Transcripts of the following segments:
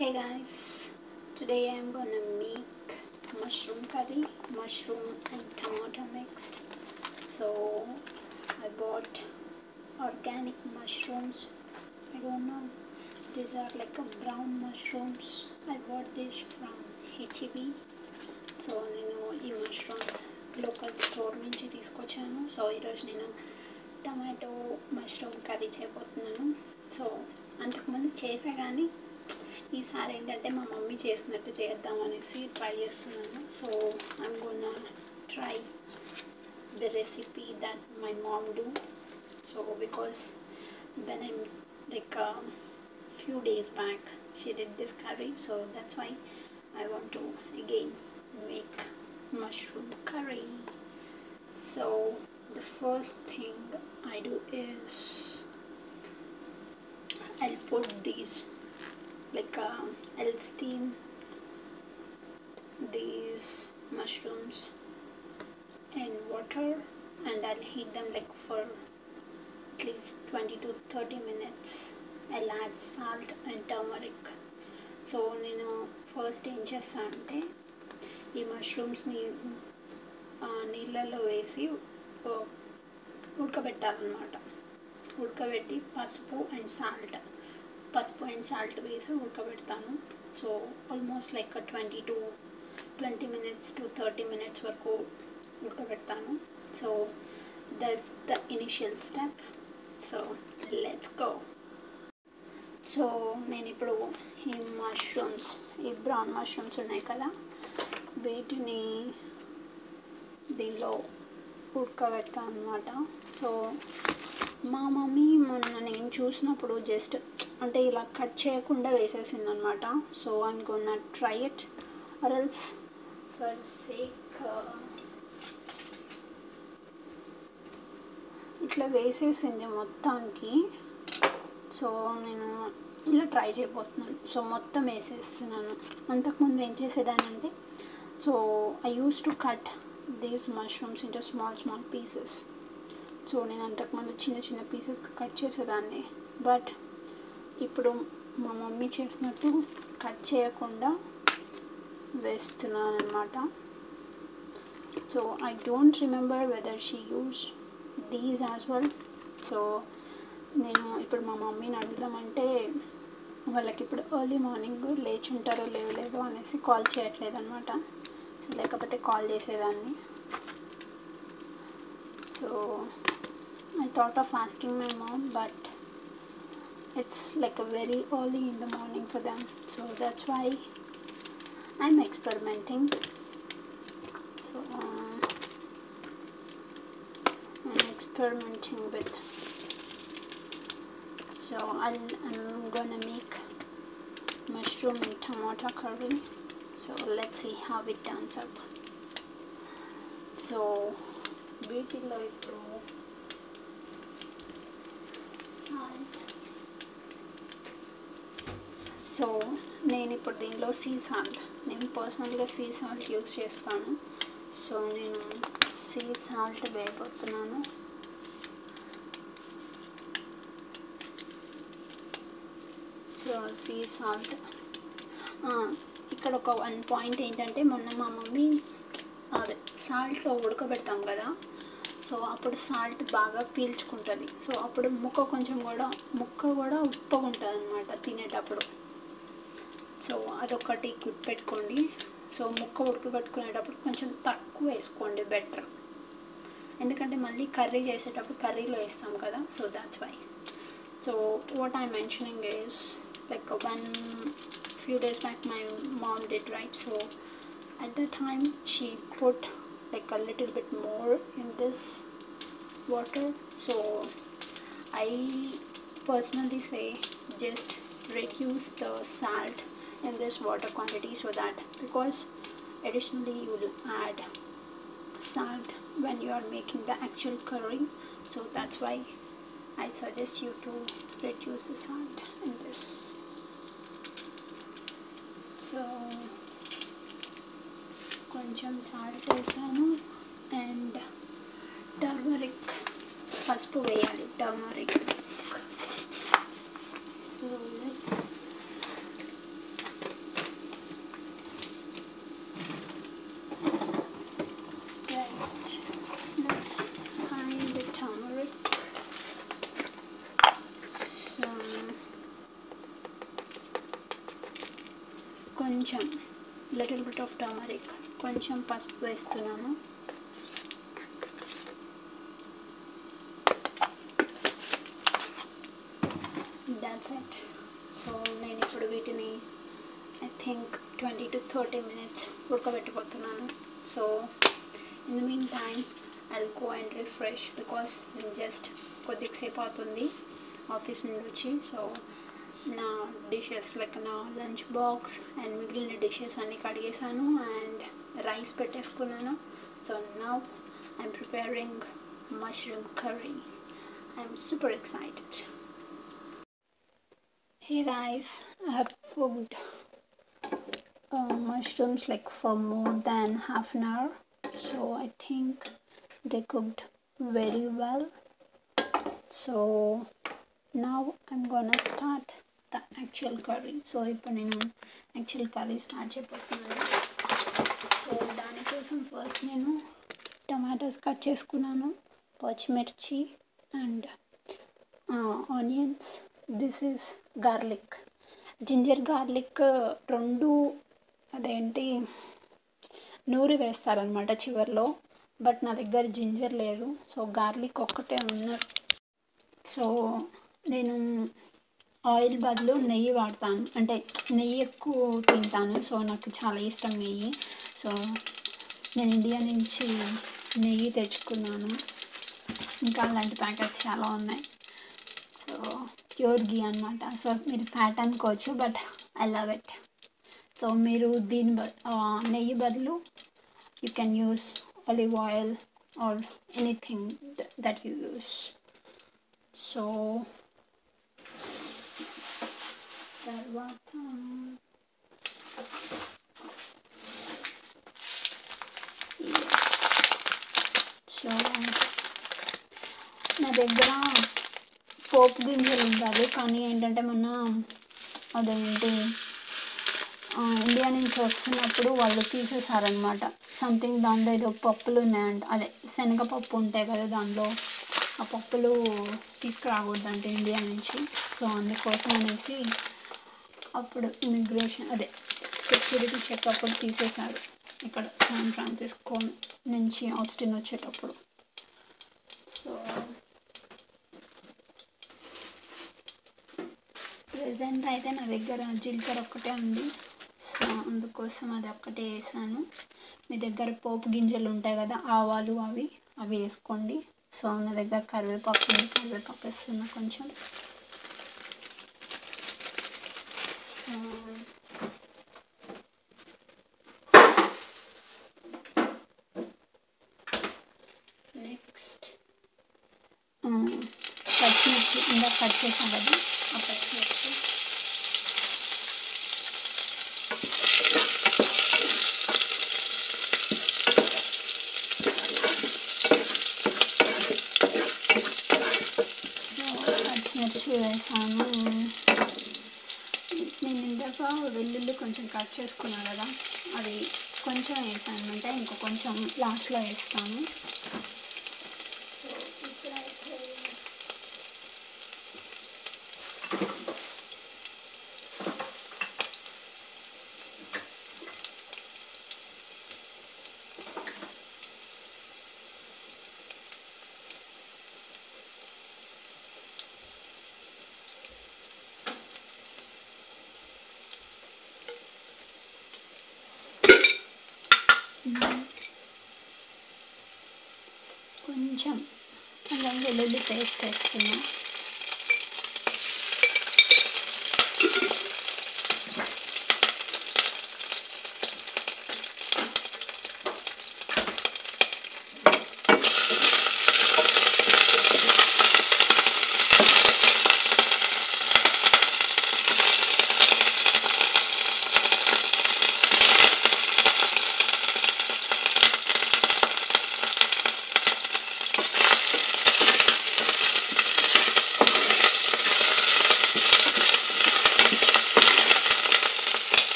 Hey guys, today I'm gonna make mushroom curry, mushroom and tomato mixed. So I bought organic mushrooms. I don't know, these are like a brown mushrooms. I bought this from HEB. So నేను ఈ mushrooms local store నుంచి తీసుకొచ్చాను so ఈరోజు నేను tomato mushroom curry చేయబోతున్నాను so అంతకుముందు చేసా కానీ ఈసారి ఏంటంటే మా మమ్మీ చేసినట్టు చేద్దాం అనేసి ట్రై చేస్తున్నాను so I'm gonna try the recipe that my mom do so because when I'm like few days back she did this curry so that's why I want to again make mushroom curry so the first thing I do is I'll put these like uh, I'll steam these mushrooms in water and I'll heat them like for at least 20 to 30 minutes I'll add salt and turmeric so నేను first ఏం చేస్తాను అంటే ఈ మష్రూమ్స్ని నీళ్ళల్లో వేసి ఆ, ఉడకబెట్టాలన్నమాట ఉడకబెట్టి పసుపు అండ్ సాల్ట్ పసుపు అండ్ సాల్ట్ వేసి ఉడకబెడతాను. So almost like twenty to twenty minutes to thirty minutes వరకు ఉడకబెడతాను. So that's the initial step so let's go so నేను ఇప్పుడు ఈ మష్రూమ్స్ ఈ బ్రౌన్ మష్రూమ్స్ ఉన్నాయి కదా వీటిని దీనిలో ఉడకబెడతాను అనమాట సో మా మమ్మీ మొన్న నేను చూసినప్పుడు జస్ట్ అంటే ఇలా కట్ చేయకుండా వేసేసింది అనమాట so I'm gonna try it అరల్స్ for sake ఇట్లా వేసేసింది మొత్తానికి. సో నేను ఇలా ట్రై చేయబోతున్నాను. సో మొత్తం వేసేస్తున్నాను. అంతకుముందు ఏం చేసేదాన్ని so I use to cut these mushrooms into small small pieces so నేను అంతకుముందు చిన్న చిన్న పీసెస్గా కట్ చేసేదాన్ని. బట్ ఇప్పుడు మా మమ్మీ చేసినట్టు కట్ చేయకుండా వేస్తున్నాను అనమాట so I don't remember whether she use these as well so నేను ఇప్పుడు మా మమ్మీని అడుగుదామంటే వాళ్ళకి ఇప్పుడు ఎర్లీ మార్నింగ్ లేచి ఉంటారో లేవలేదో అనేసి కాల్ చేయట్లేదు అనమాట సో లేకపోతే కాల్ చేసేదాన్ని. So I thought of asking my mom but it's like a very early in the morning for them so that's why I'm experimenting. So uh, I'm experimenting with so i am gonna make mushroom and tomato curry. So let's see how it turns up. So beauty light room so నేను ఇప్పుడు దీనిలో sea salt నేను పర్సనల్గా sea salt use చేస్తాను. So నేను sea salt వేయబోతున్నాను. So sea salt. ఇక్కడ ఒక one point ఏంటంటే మొన్న మా మమ్మీ అదే సాల్ట్లో ఉడకబెడతాం కదా. సో అప్పుడు సాల్ట్ బాగా పీల్చుకుంటుంది. సో అప్పుడు ముక్క కొంచెం కూడా ముక్క కూడా ఉప్పగా ఉంటుంది అనమాట తినేటప్పుడు. సో అదొకటి గుర్తుపెట్టుకోండి సో ముక్క ఉడకబెట్టుకునేటప్పుడు కొంచెం తక్కువ వేసుకోండి బెటర్ ఎందుకంటే మళ్ళీ కర్రీ చేసేటప్పుడు కర్రీలో వేస్తాం కదా so that's why so what I mentioning is like one few days back my mom did right so at the time she put like a little bit more in this water so i personally say just reduce the salt in this water quantity so that because additionally you will add salt when you are making the actual curry so that's why i suggest you to reduce the salt in this so కొంచెం salt వేసాను and turmeric పసుపు వేయాలి turmeric పసుపు that's it so నేను ఇప్పుడు వీటిని I think twenty to thirty minutes ఉడకబెట్టబోతున్నాను. So in the meantime I go and refresh because నేను just కొద్దిసేపు అవుతుంది ఆఫీస్ నుండి వచ్చి. సో నా డిషెస్ లైక్ నా లంచ్ బాక్స్ అండ్ మిగిలిన డిషెస్ అన్నీ కడిగేసాను and రైస్ పెట్టేసుకున్నాను so now I'm preparing mushroom curry I'm super excited Hey guys, I have cooked uh, mushrooms like for more than half an hour, so I think they cooked very well. So now I'm gonna start the actual curry. So ఇప్పుడు నేను actual curry start చేయబోతున్నాను so కోసం first నేను tomatoes cut చేసుకున్నాను పచ్చిమిర్చి and onions this is garlic ginger garlic రెండు అదేంటి నూరి వేస్తారనమాట చివరిలో బట్ నా దగ్గర జింజర్ లేదు. సో గార్లిక్ ఒక్కటే ఉన్నారు సో నేను ఆయిల్ బదులు నెయ్యి వాడతాను. అంటే నెయ్యి ఎక్కువ తింటాను. సో నాకు చాలా ఇష్టం నెయ్యి. సో నేను ఇండియా నుంచి నెయ్యి తెచ్చుకున్నాను. ఇంకా అలాంటి ప్యాకెట్స్ చాలా ఉన్నాయి. సో ప్యూర్ గీ అనమాట సో మీరు ఫ్యాట్ అనుకోవచ్చు but I love it. So మీరు దీని బ నెయ్యి బదులు you can use olive oil or anything that you use. So తర్వాత సో నా దగ్గర పోపు గింజలు ఉండాలి. కానీ ఏంటంటే మొన్న అదేంటి ఇండియా నుంచి వస్తున్నప్పుడు వాళ్ళు తీసేసారనమాట సంథింగ్ దాంట్లో ఏదో పప్పులు ఉన్నాయంట. అదే శనగపప్పు ఉంటాయి కదా దాంట్లో. ఆ పప్పులు తీసుకురాకూడదంట ఇండియా నుంచి. సో అందుకోసం అనేసి అప్పుడు ఇమిగ్రేషన్ అదే సెక్యూరిటీ చెక్ అప్పుడు తీసేశారు. ఇక్కడ శాన్ ఫ్రాన్సిస్కో నుంచి ఆస్టిన్ వచ్చేటప్పుడు. సో ప్రజెంట్ అయితే నా దగ్గర జీలకర్ర ఒక్కటే ఉంది. సో అందుకోసం అది ఒక్కటే వేసాను. మీ దగ్గర పోపు గింజలు ఉంటాయి కదా ఆవాలు అవి అవి వేసుకోండి. సో నా దగ్గర కరివేపాకు ఉంది. కరివేపాకు వేస్తున్నా కొంచెం నెక్స్ట్ పచ్చిమిర్చి ఇందాక కట్ చేసాం కదా. ఆ పచ్చిమిర్చి పచ్చిమిర్చి వేసాను. నేను ఇందాక వెల్లుల్లి కొంచెం కట్ చేసుకున్నాను కదా. అది కొంచెం వేసాను అంటే ఇంకో కొంచెం లాస్ట్లో వేస్తాను. కొంచెం అల్లం వెల్లుల్లి పేస్ట్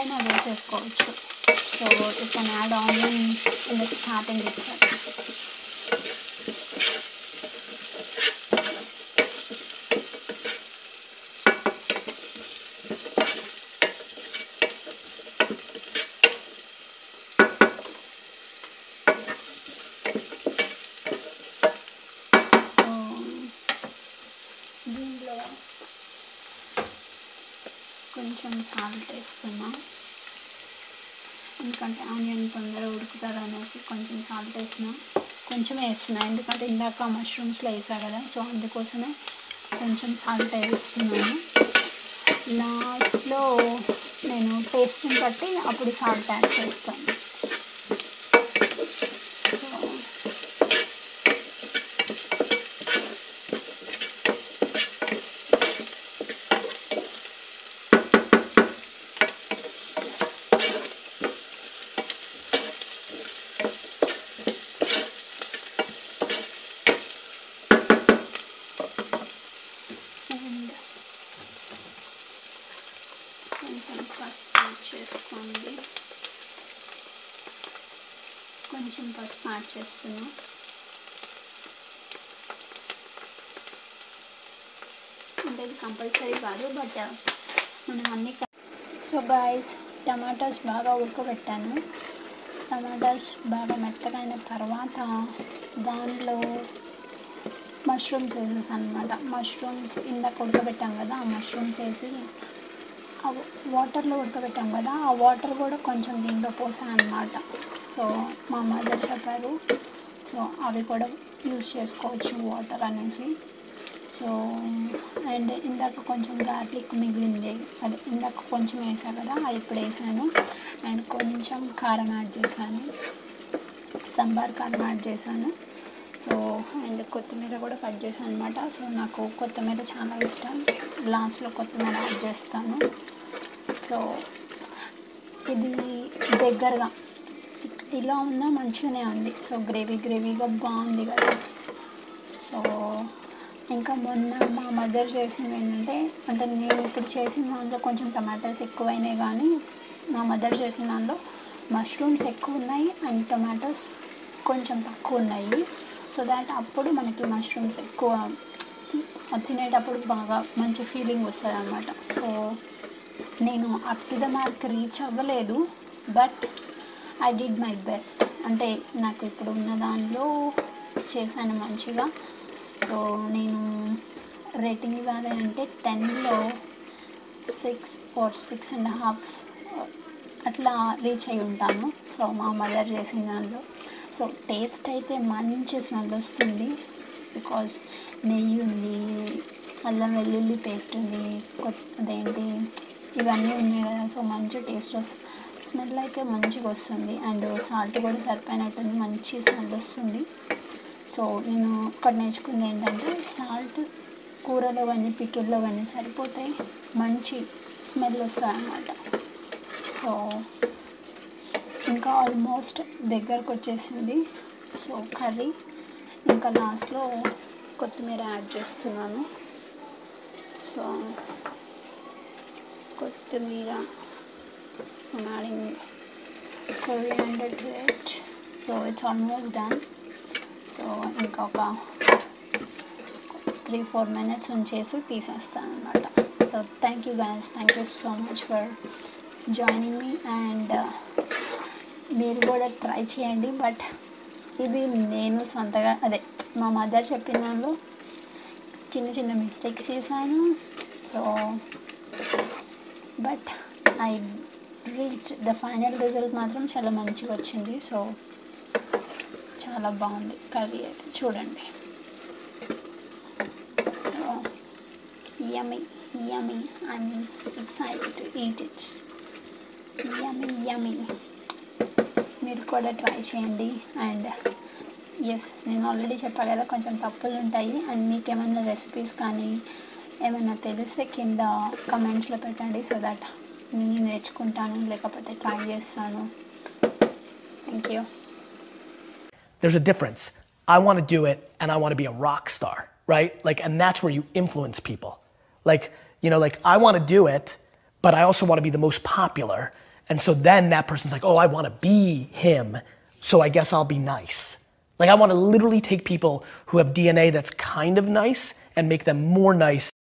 వేసుకున్నా చేసుకోవచ్చు so you can add onion in the starting ఇచ్చారు సో దీంట్లో కొంచెం సాల్ట్ వేస్తున్నా ఎందుకంటే ఆనియన్ తొందరగా ఉడుకుతుంది అనేసి కొంచెం సాల్ట్ వేసిన కొంచెం వేస్తున్నా. ఎందుకంటే ఇందాక మష్రూమ్స్లో వేసా కదా సో అందుకోసమే కొంచెం సాల్ట్ వేస్తున్నాను. లాస్ట్లో నేను టేస్ట్ని బట్టి అప్పుడు సాల్ట్ యాడ్ చేస్తాను సో అండ్ కొంచెం పసుపు యాడ్ చేసుకోండి కొంచెం పసుపు యాడ్ చేస్తున్నాం. అంటే ఇది కంపల్సరీ కాదు బట్ మనం అన్ని సో గాయస్ టమాటాస్ బాగా ఉడకబెట్టాను. టమాటాస్ బాగా మెత్తగా అయిన తర్వాత దానిలో మష్రూమ్స్ వేసేసాను అనమాట మష్రూమ్స్ ఇందాక ఉడకబెట్టాం కదా ఆ మష్రూమ్స్ వేసి ఆ వాటర్లో ఉడకబెట్టాం కదా ఆ వాటర్ కూడా కొంచెం దీంట్లో పోసాను అనమాట సో మా మదర్ చెప్పారు. సో అవి కూడా యూజ్ చేసుకోవచ్చు వాటర్ అనేసి. సో అండ్ ఇందాక కొంచెం గార్లిక్ మిగిలింది. అదే ఇందాక కొంచెం వేసా కదా అది ఇప్పుడు వేసాను. అండ్ కొంచెం కారం యాడ్ చేశాను. సాంబార్ కారం యాడ్ చేశాను. సో అండ్ కొత్తిమీర కూడా కట్ చేశాను అనమాట సో నాకు కొత్తిమీర చాలా ఇష్టం. లాస్ట్లో కొత్తిమీర యాడ్ చేస్తాను. సో ఇది దగ్గరగా ఇలా ఉన్నా మంచిగానే ఉంది. సో గ్రేవీ గ్రేవీగా బాగుంది కదా. సో ఇంకా మొన్న మా మదర్ చేసింది ఏంటంటే అంటే నేను ఇప్పుడు చేసిన దాంట్లో కొంచెం టమాటోస్ ఎక్కువైనాయి కానీ మా మదర్ చేసిన దాంట్లో మష్రూమ్స్ ఎక్కువ ఉన్నాయి అండ్ టమాటోస్ కొంచెం తక్కువ ఉన్నాయి సో దాట్ అప్పుడు మనకి మష్రూమ్స్ ఎక్కువ తినేటప్పుడు బాగా మంచి ఫీలింగ్ వస్తుంది అనమాట సో నేను up to the mark reach అవ్వలేదు but I did my best అంటే నాకు ఇప్పుడు ఉన్న దానిలో చేశాను మంచిగా. సో నేను రేటింగ్ ఇవ్వాలంటే టెన్లో six four six and half అట్లా రీచ్ అయి ఉంటాను సో మా మదర్ చేసిన దాంట్లో సో టేస్ట్ అయితే మంచి స్మెల్ వస్తుంది. బికాజ్ నెయ్యి ఉంది అల్లం వెల్లుల్లి పేస్ట్ ఉంది కొత్త అదేంటి ఇవన్నీ ఉన్నాయి కదా. సో మంచి టేస్ట్ వస్తుంది స్మెల్ అయితే మంచిగా వస్తుంది. అండ్ సాల్ట్ కూడా సరిపోయినట్టుంది. మంచి స్మెల్ వస్తుంది. సో నేను ఇక్కడ నేర్చుకుంది ఏంటంటే సాల్ట్ కూరలో కానీ పికిల్లో కానీ సరిపోతే మంచి స్మెల్ వస్తుంది అన్నమాట సో ఇంకా ఆల్మోస్ట్ దగ్గరకు వచ్చేసింది. సో కర్రీ ఇంకా లాస్ట్లో కొత్తిమీర యాడ్ చేస్తున్నాను. సో కొత్తిమీర adding coriander to it. So it's almost done so ఇంకొక త్రీ ఫోర్ మినిట్స్ ఉంచేసి తీసేస్తాను అనమాట so thank you guys thank you so much for joining me and మీరు కూడా ట్రై చేయండి. బట్ ఇది నేను సొంతగా అదే మా మదర్ చెప్పిన దానిలో చిన్న చిన్న మిస్టేక్స్ చేశాను. So but I reach the final result మాత్రం చాలా మంచిగా వచ్చింది. సో చాలా బాగుంది. కర్రీ అయితే చూడండి. So yummy yummy I'm excited to eat it yummy yummy మీరు కూడా ట్రై చేయండి. అండ్ ఎస్ నేను ఆల్రెడీ చెప్పాలి కదా కొంచెం తప్పులు ఉంటాయి. అండ్ మీకు ఏమైనా రెసిపీస్ కానీ ఏమైనా తెలిస్తే కింద కమెంట్స్లో పెట్టండి. సో దట్ నేను నేర్చుకుంటాను లేకపోతే ట్రై చేస్తాను thank you there's a difference. I want to do it and I want to be a rock star, right? Like, and that's where you influence people. Like, you know, like I want to do it, but I also want to be the most popular. And so then that person's like, oh, I want to be him. So I guess I'll be nice. Like I want to literally take people who have DNA that's kind of nice and make them more nice